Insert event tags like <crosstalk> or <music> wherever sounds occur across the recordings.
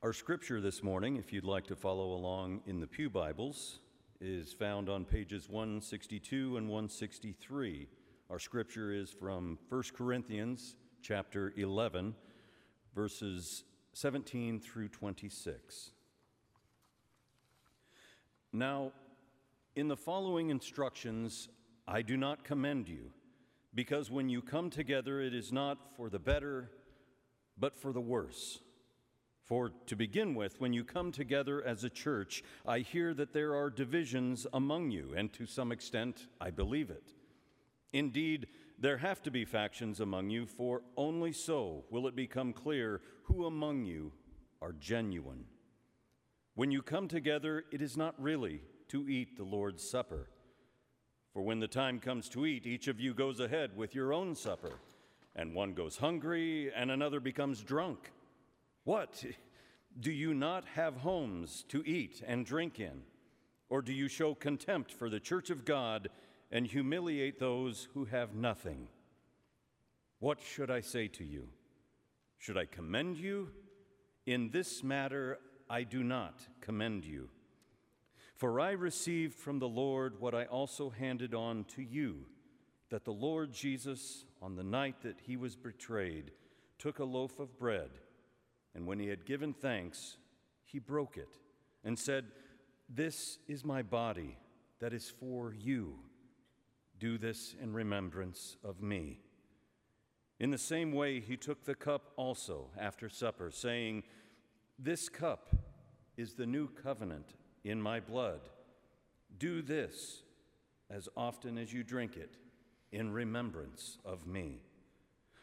Our scripture this morning, if you'd like to follow along in the Pew Bibles, is found on pages 162 and 163. Our scripture is from 1 Corinthians chapter 11, verses 17 through 26. Now, in the following instructions, I do not commend you, because when you come together, it is not for the better, but for the worse. For to begin with, when you come together as a church, I hear that there are divisions among you, and to some extent, I believe it. Indeed, there have to be factions among you, for only so will it become clear who among you are genuine. When you come together, it is not really to eat the Lord's Supper. For when the time comes to eat, each of you goes ahead with your own supper, and one goes hungry, and another becomes drunk. What? Do you not have homes to eat and drink in? Or do you show contempt for the church of God and humiliate those who have nothing? What should I say to you? Should I commend you? In this matter, I do not commend you. For I received from the Lord what I also handed on to you that the Lord Jesus, on the night that he was betrayed, took a loaf of bread. And when he had given thanks, he broke it and said, This is my body that is for you. Do this in remembrance of me. In the same way, he took the cup also after supper, saying, This cup is the new covenant in my blood. Do this as often as you drink it in remembrance of me.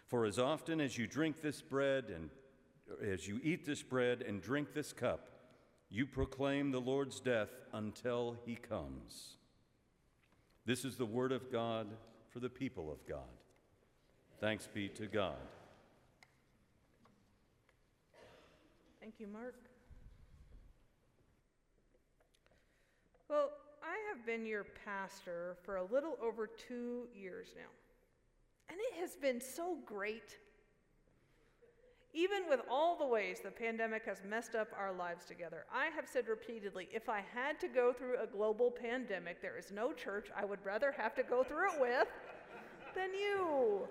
For as often as you drink this bread and as you eat this bread and drink this cup, you proclaim the Lord's death until he comes. This is the word of God for the people of God. Thanks be to God. Thank you, Mark. Well, I have been your pastor for a little over two years now, and it has been so great even with all the ways the pandemic has messed up our lives together, I have said repeatedly if I had to go through a global pandemic, there is no church I would rather have to go through it with than you.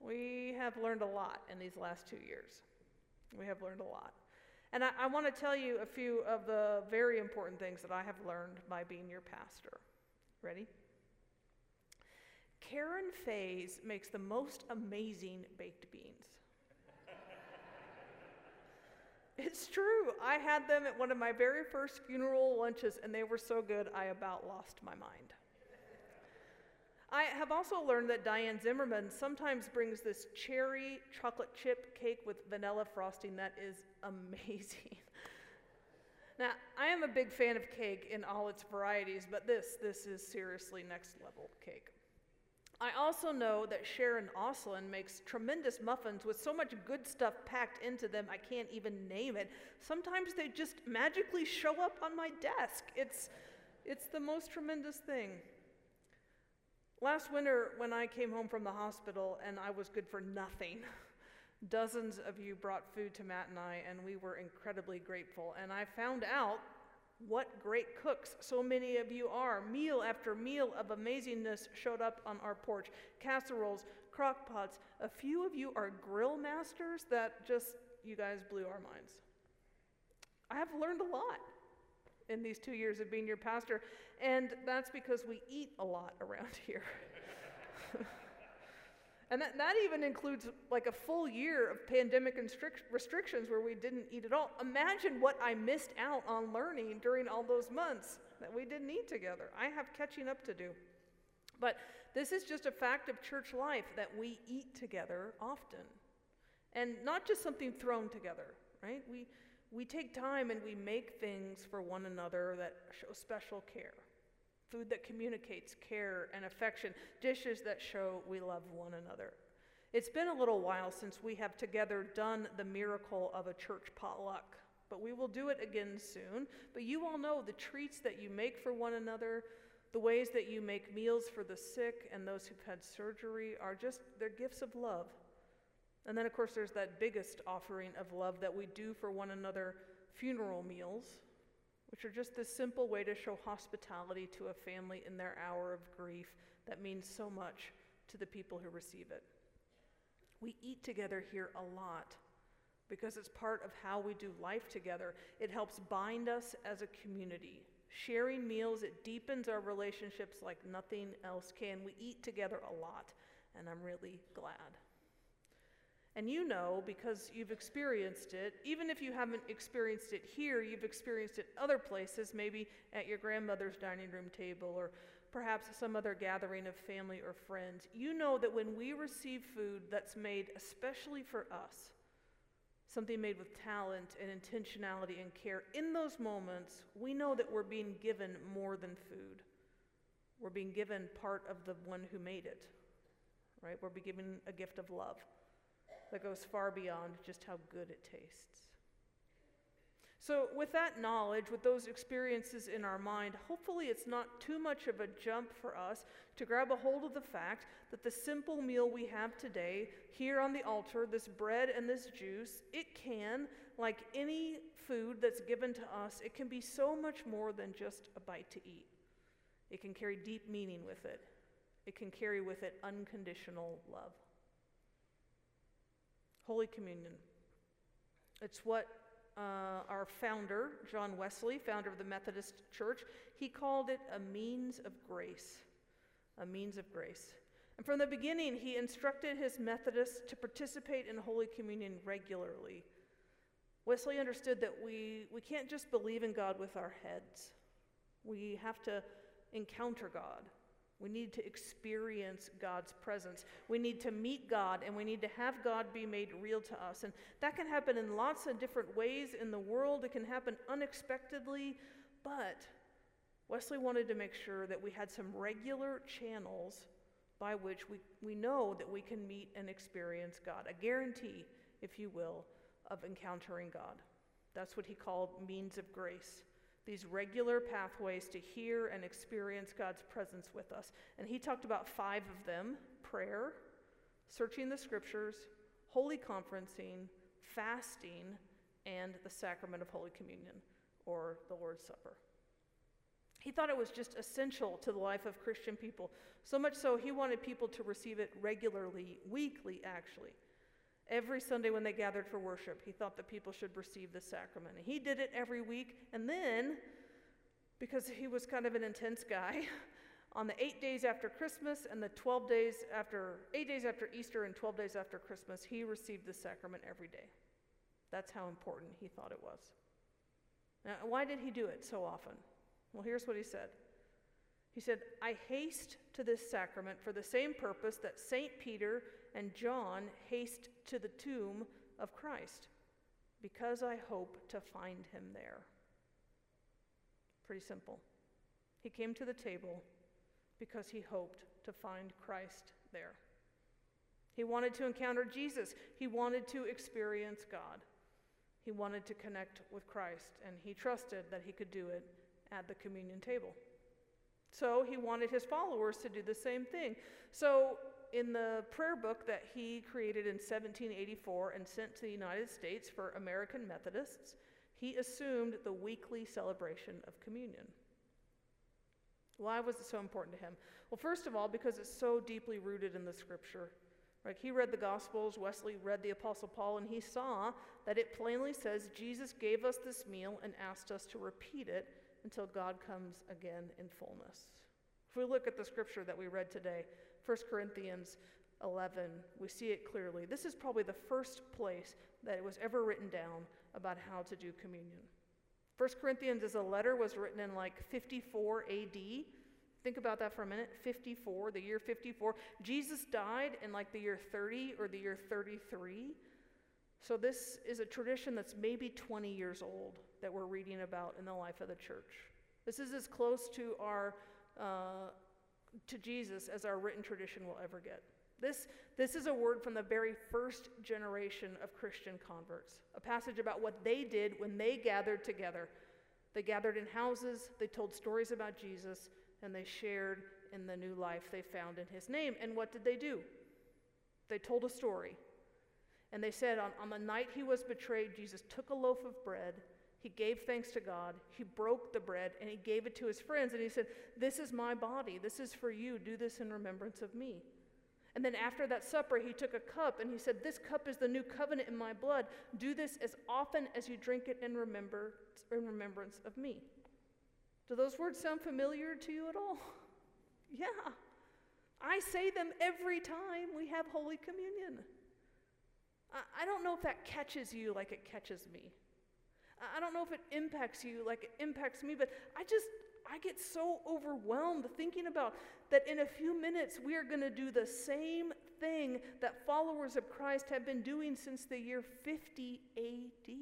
We have learned a lot in these last two years. We have learned a lot. And I, I want to tell you a few of the very important things that I have learned by being your pastor. Ready? Karen Fays makes the most amazing baked beans. it's true. I had them at one of my very first funeral lunches, and they were so good I about lost my mind. I have also learned that Diane Zimmerman sometimes brings this cherry chocolate chip cake with vanilla frosting that is amazing. <laughs> now, I am a big fan of cake in all its varieties, but this this is seriously next level cake. I also know that Sharon Oslin makes tremendous muffins with so much good stuff packed into them, I can't even name it. Sometimes they just magically show up on my desk. It's, it's the most tremendous thing. Last winter, when I came home from the hospital and I was good for nothing, <laughs> dozens of you brought food to Matt and I, and we were incredibly grateful. And I found out what great cooks so many of you are. Meal after meal of amazingness showed up on our porch casseroles, crock pots. A few of you are grill masters that just, you guys blew our minds. I have learned a lot in these two years of being your pastor, and that's because we eat a lot around <laughs> here. And that, that even includes like a full year of pandemic restrictions where we didn't eat at all. Imagine what I missed out on learning during all those months that we didn't eat together. I have catching up to do. But this is just a fact of church life that we eat together often. And not just something thrown together, right? We, we take time and we make things for one another that show special care food that communicates care and affection, dishes that show we love one another. It's been a little while since we have together done the miracle of a church potluck, but we will do it again soon. But you all know the treats that you make for one another, the ways that you make meals for the sick and those who've had surgery are just, they're gifts of love. And then, of course, there's that biggest offering of love that we do for one another funeral meals, which are just this simple way to show hospitality to a family in their hour of grief that means so much to the people who receive it. We eat together here a lot because it's part of how we do life together. It helps bind us as a community. Sharing meals, it deepens our relationships like nothing else can. We eat together a lot, and I'm really glad. And you know, because you've experienced it, even if you haven't experienced it here, you've experienced it other places, maybe at your grandmother's dining room table or perhaps some other gathering of family or friends. You know that when we receive food that's made especially for us, something made with talent and intentionality and care, in those moments, we know that we're being given more than food. We're being given part of the one who made it, right? We're being given a gift of love that goes far beyond just how good it tastes. So, with that knowledge, with those experiences in our mind, hopefully it's not too much of a jump for us to grab a hold of the fact that the simple meal we have today here on the altar, this bread and this juice, it can, like any food that's given to us, it can be so much more than just a bite to eat. It can carry deep meaning with it, it can carry with it unconditional love. Holy Communion. It's what uh, our founder, John Wesley, founder of the Methodist Church, he called it a means of grace. A means of grace. And from the beginning, he instructed his Methodists to participate in Holy Communion regularly. Wesley understood that we, we can't just believe in God with our heads, we have to encounter God. We need to experience God's presence. We need to meet God and we need to have God be made real to us. And that can happen in lots of different ways in the world. It can happen unexpectedly, but Wesley wanted to make sure that we had some regular channels by which we, we know that we can meet and experience God. A guarantee, if you will, of encountering God. That's what he called means of grace these regular pathways to hear and experience God's presence with us. And he talked about five of them prayer, searching the scriptures, holy conferencing, fasting, and the sacrament of Holy Communion or the Lord's Supper. He thought it was just essential to the life of Christian people, so much so he wanted people to receive it regularly, weekly actually. Every Sunday when they gathered for worship, he thought that people should receive the sacrament. And he did it every week. And then, because he was kind of an intense guy, <laughs> on the eight days after Christmas and the 12 days after, eight days after Easter and 12 days after Christmas, he received the sacrament every day. That's how important he thought it was. Now, why did he do it so often? Well, here's what he said. He said, I haste to this sacrament for the same purpose that St. Peter and John haste to the tomb of Christ, because I hope to find him there. Pretty simple. He came to the table because he hoped to find Christ there. He wanted to encounter Jesus. He wanted to experience God. He wanted to connect with Christ, and he trusted that he could do it at the communion table. So he wanted his followers to do the same thing. So in the prayer book that he created in 1784 and sent to the United States for American Methodists, he assumed the weekly celebration of communion. Why was it so important to him? Well, first of all, because it's so deeply rooted in the scripture. Right? He read the Gospels, Wesley read the Apostle Paul, and he saw that it plainly says Jesus gave us this meal and asked us to repeat it until God comes again in fullness. If we look at the scripture that we read today, 1 Corinthians 11, we see it clearly. This is probably the first place that it was ever written down about how to do communion. 1 Corinthians as a letter was written in like 54 AD. Think about that for a minute. 54, the year 54. Jesus died in like the year 30 or the year 33. So this is a tradition that's maybe 20 years old that we're reading about in the life of the church. This is as close to our uh, to Jesus as our written tradition will ever get. This, this is a word from the very first generation of Christian converts, a passage about what they did when they gathered together. They gathered in houses, they told stories about Jesus, and they shared in the new life they found in his name. And what did they do? They told a story. And they said, on, on the night he was betrayed, Jesus took a loaf of bread. He gave thanks to God. He broke the bread and he gave it to his friends. And he said, This is my body. This is for you. Do this in remembrance of me. And then after that supper, he took a cup and he said, This cup is the new covenant in my blood. Do this as often as you drink it in, remember, in remembrance of me. Do those words sound familiar to you at all? <laughs> Yeah. I say them every time we have Holy Communion. I don't know if that catches you like it catches me. I don't know if it impacts you like it impacts me, but I just, I get so overwhelmed thinking about that in a few minutes we are going to do the same thing that followers of Christ have been doing since the year 50 AD.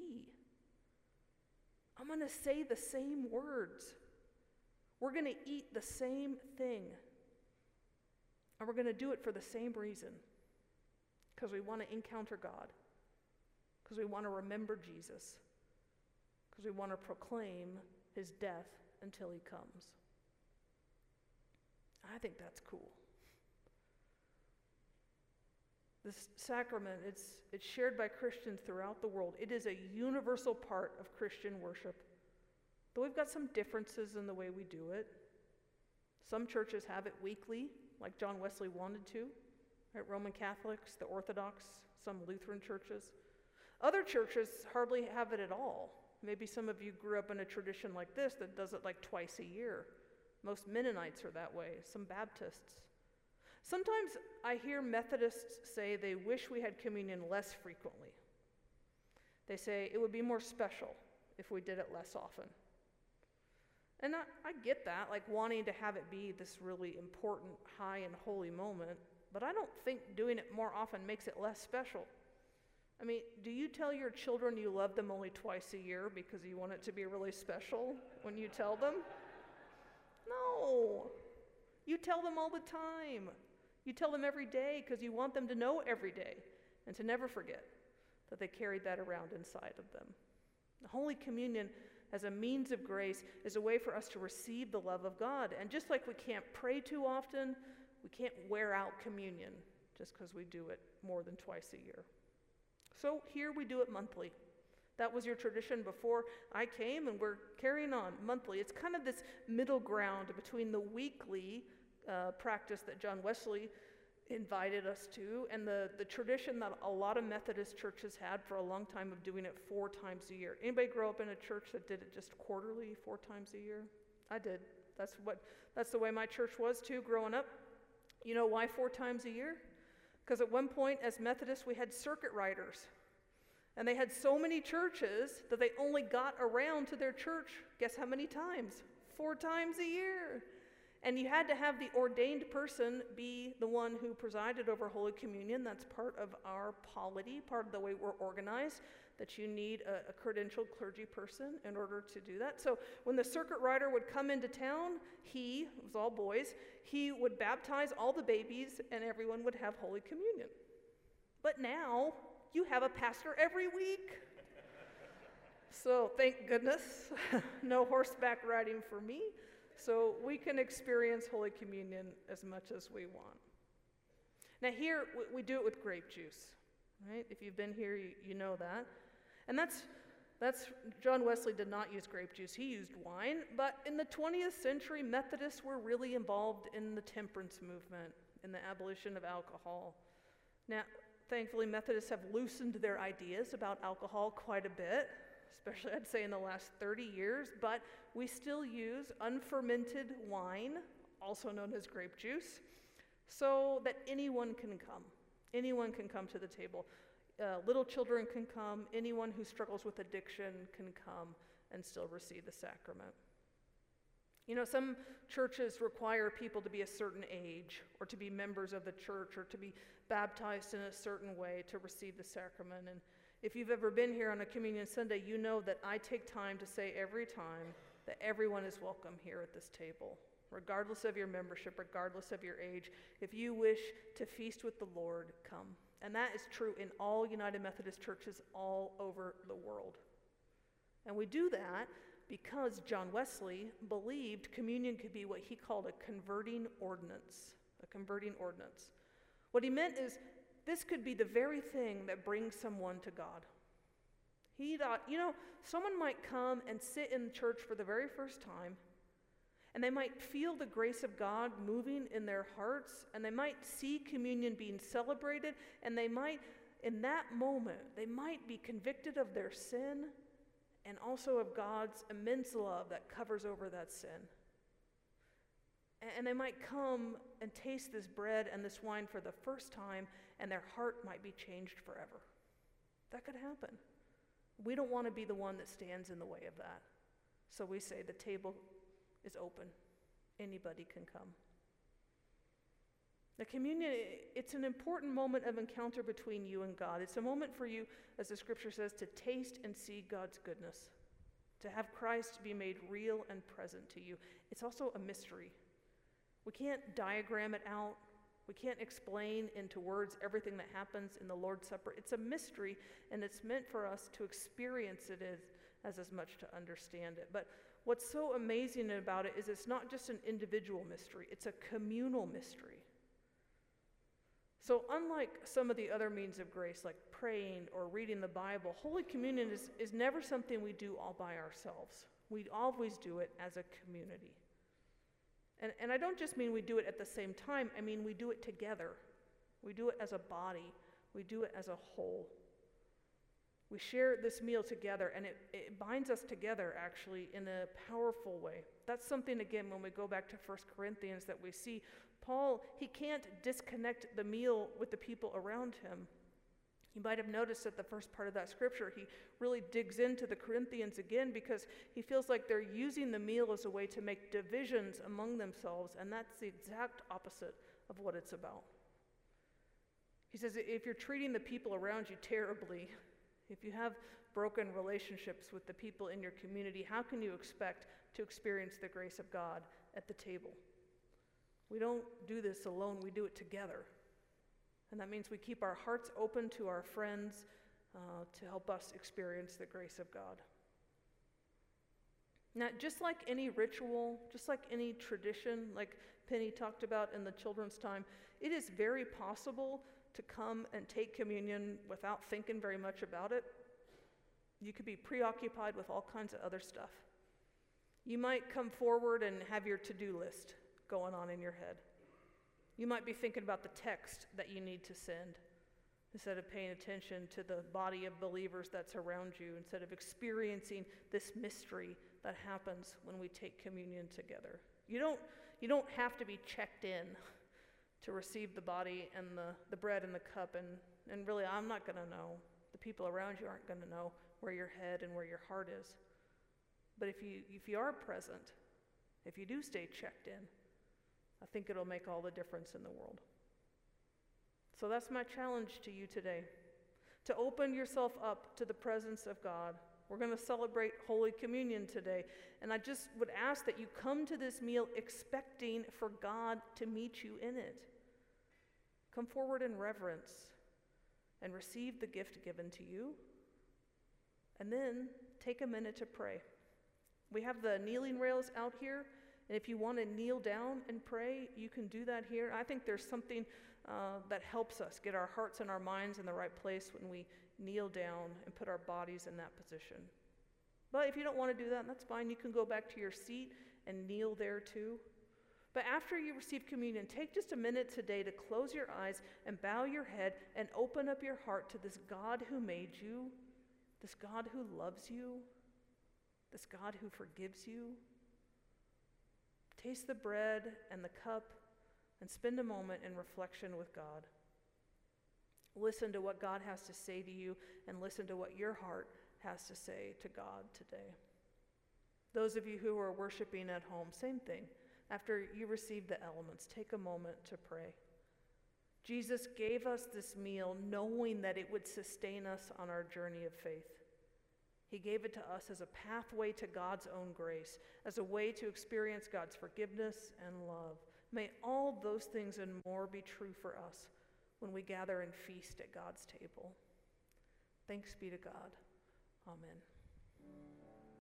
I'm going to say the same words. We're going to eat the same thing. And we're going to do it for the same reason because we want to encounter God, because we want to remember Jesus, because we want to proclaim his death until he comes. I think that's cool. This sacrament, it's, it's shared by Christians throughout the world. It is a universal part of Christian worship. Though we've got some differences in the way we do it. Some churches have it weekly, like John Wesley wanted to, right? Roman Catholics, the Orthodox, some Lutheran churches. Other churches hardly have it at all. Maybe some of you grew up in a tradition like this that does it like twice a year. Most Mennonites are that way, some Baptists. Sometimes I hear Methodists say they wish we had communion less frequently. They say it would be more special if we did it less often. And I, I, get that, like wanting to have it be this really important, high, and holy moment, but I don't think doing it more often makes it less special. I mean, do you tell your children you love them only twice a year because you want it to be really special when you tell them? No. You tell them all the time. You tell them every day because you want them to know every day and to never forget that they carried that around inside of them. The Holy Communion as a means of grace is a way for us to receive the love of God. And just like we can't pray too often, we can't wear out communion just because we do it more than twice a year. So here we do it monthly. That was your tradition before I came, and we're carrying on monthly. It's kind of this middle ground between the weekly uh, practice that John Wesley invited us to and the, the tradition that a lot of Methodist churches had for a long time of doing it four times a year. Anybody grow up in a church that did it just quarterly, four times a year? I did. That's what that's the way my church was too growing up. You know why four times a year? Because at one point, as Methodists, we had circuit riders. And they had so many churches that they only got around to their church, guess how many times? Four times a year. And you had to have the ordained person be the one who presided over Holy Communion. That's part of our polity, part of the way we're organized, that you need a, a credentialed clergy person in order to do that. So when the circuit rider would come into town, he, it was all boys, he would baptize all the babies and everyone would have Holy Communion. But now you have a pastor every week. So thank goodness, <laughs> no horseback riding for me so we can experience Holy Communion as much as we want. Now, here we do it with grape juice, right? If you've been here, you, you know that. And that's, that's, John Wesley did not use grape juice, he used wine. But in the 20th century, Methodists were really involved in the temperance movement, in the abolition of alcohol. Now, thankfully, Methodists have loosened their ideas about alcohol quite a bit especially I'd say in the last 30 years, but we still use unfermented wine, also known as grape juice, so that anyone can come. Anyone can come to the table. Uh, little children can come, anyone who struggles with addiction can come and still receive the sacrament. You know, some churches require people to be a certain age or to be members of the church or to be baptized in a certain way to receive the sacrament. And if you've ever been here on a Communion Sunday, you know that I take time to say every time that everyone is welcome here at this table, regardless of your membership, regardless of your age. If you wish to feast with the Lord, come. And that is true in all United Methodist churches all over the world. And we do that because John Wesley believed communion could be what he called a converting ordinance. A converting ordinance. What he meant is this could be the very thing that brings someone to God. He thought, you know, someone might come and sit in church for the very first time, and they might feel the grace of God moving in their hearts, and they might see communion being celebrated, and they might, in that moment, they might be convicted of their sin and also of God's immense love that covers over that sin. And they might come and taste this bread and this wine for the first time, and their heart might be changed forever. That could happen. We don't want to be the one that stands in the way of that. So we say the table is open, anybody can come. The communion, it's an important moment of encounter between you and God. It's a moment for you, as the scripture says, to taste and see God's goodness, to have Christ be made real and present to you. It's also a mystery. We can't diagram it out, we can't explain into words everything that happens in the Lord's Supper. It's a mystery, and it's meant for us to experience it as, as, as much to understand it. But what's so amazing about it is it's not just an individual mystery, it's a communal mystery. So, unlike some of the other means of grace, like praying or reading the Bible, Holy Communion is, is never something we do all by ourselves. We always do it as a community. And, and I don't just mean we do it at the same time, I mean we do it together. We do it as a body, we do it as a whole. We share this meal together, and it, it binds us together actually in a powerful way. That's something, again, when we go back to 1 Corinthians, that we see Paul, he can't disconnect the meal with the people around him. You might have noticed that the first part of that scripture, he really digs into the Corinthians again because he feels like they're using the meal as a way to make divisions among themselves, and that's the exact opposite of what it's about. He says, if you're treating the people around you terribly, if you have broken relationships with the people in your community, how can you expect to experience the grace of God at the table? We don't do this alone, we do it together. And that means we keep our hearts open to our friends uh, to help us experience the grace of God. Now, just like any ritual, just like any tradition, like Penny talked about in the children's time, it is very possible to come and take communion without thinking very much about it. You could be preoccupied with all kinds of other stuff. You might come forward and have your to do list going on in your head. You might be thinking about the text that you need to send instead of paying attention to the body of believers that's around you, instead of experiencing this mystery that happens when we take communion together. You don't, you don't have to be checked in to receive the body and the, the bread and the cup, and, and really, I'm not going to know. The people around you aren't going to know where your head and where your heart is. But if you, if you are present, if you do stay checked in, I think it'll make all the difference in the world. So that's my challenge to you today to open yourself up to the presence of God. We're going to celebrate Holy Communion today. And I just would ask that you come to this meal expecting for God to meet you in it. Come forward in reverence and receive the gift given to you. And then take a minute to pray. We have the kneeling rails out here. And if you want to kneel down and pray, you can do that here. I think there's something uh, that helps us get our hearts and our minds in the right place when we kneel down and put our bodies in that position. But if you don't want to do that, that's fine. You can go back to your seat and kneel there too. But after you receive communion, take just a minute today to close your eyes and bow your head and open up your heart to this God who made you, this God who loves you, this God who forgives you. Taste the bread and the cup and spend a moment in reflection with God. Listen to what God has to say to you and listen to what your heart has to say to God today. Those of you who are worshiping at home, same thing. After you receive the elements, take a moment to pray. Jesus gave us this meal knowing that it would sustain us on our journey of faith. He gave it to us as a pathway to God's own grace, as a way to experience God's forgiveness and love. May all those things and more be true for us when we gather and feast at God's table. Thanks be to God. Amen.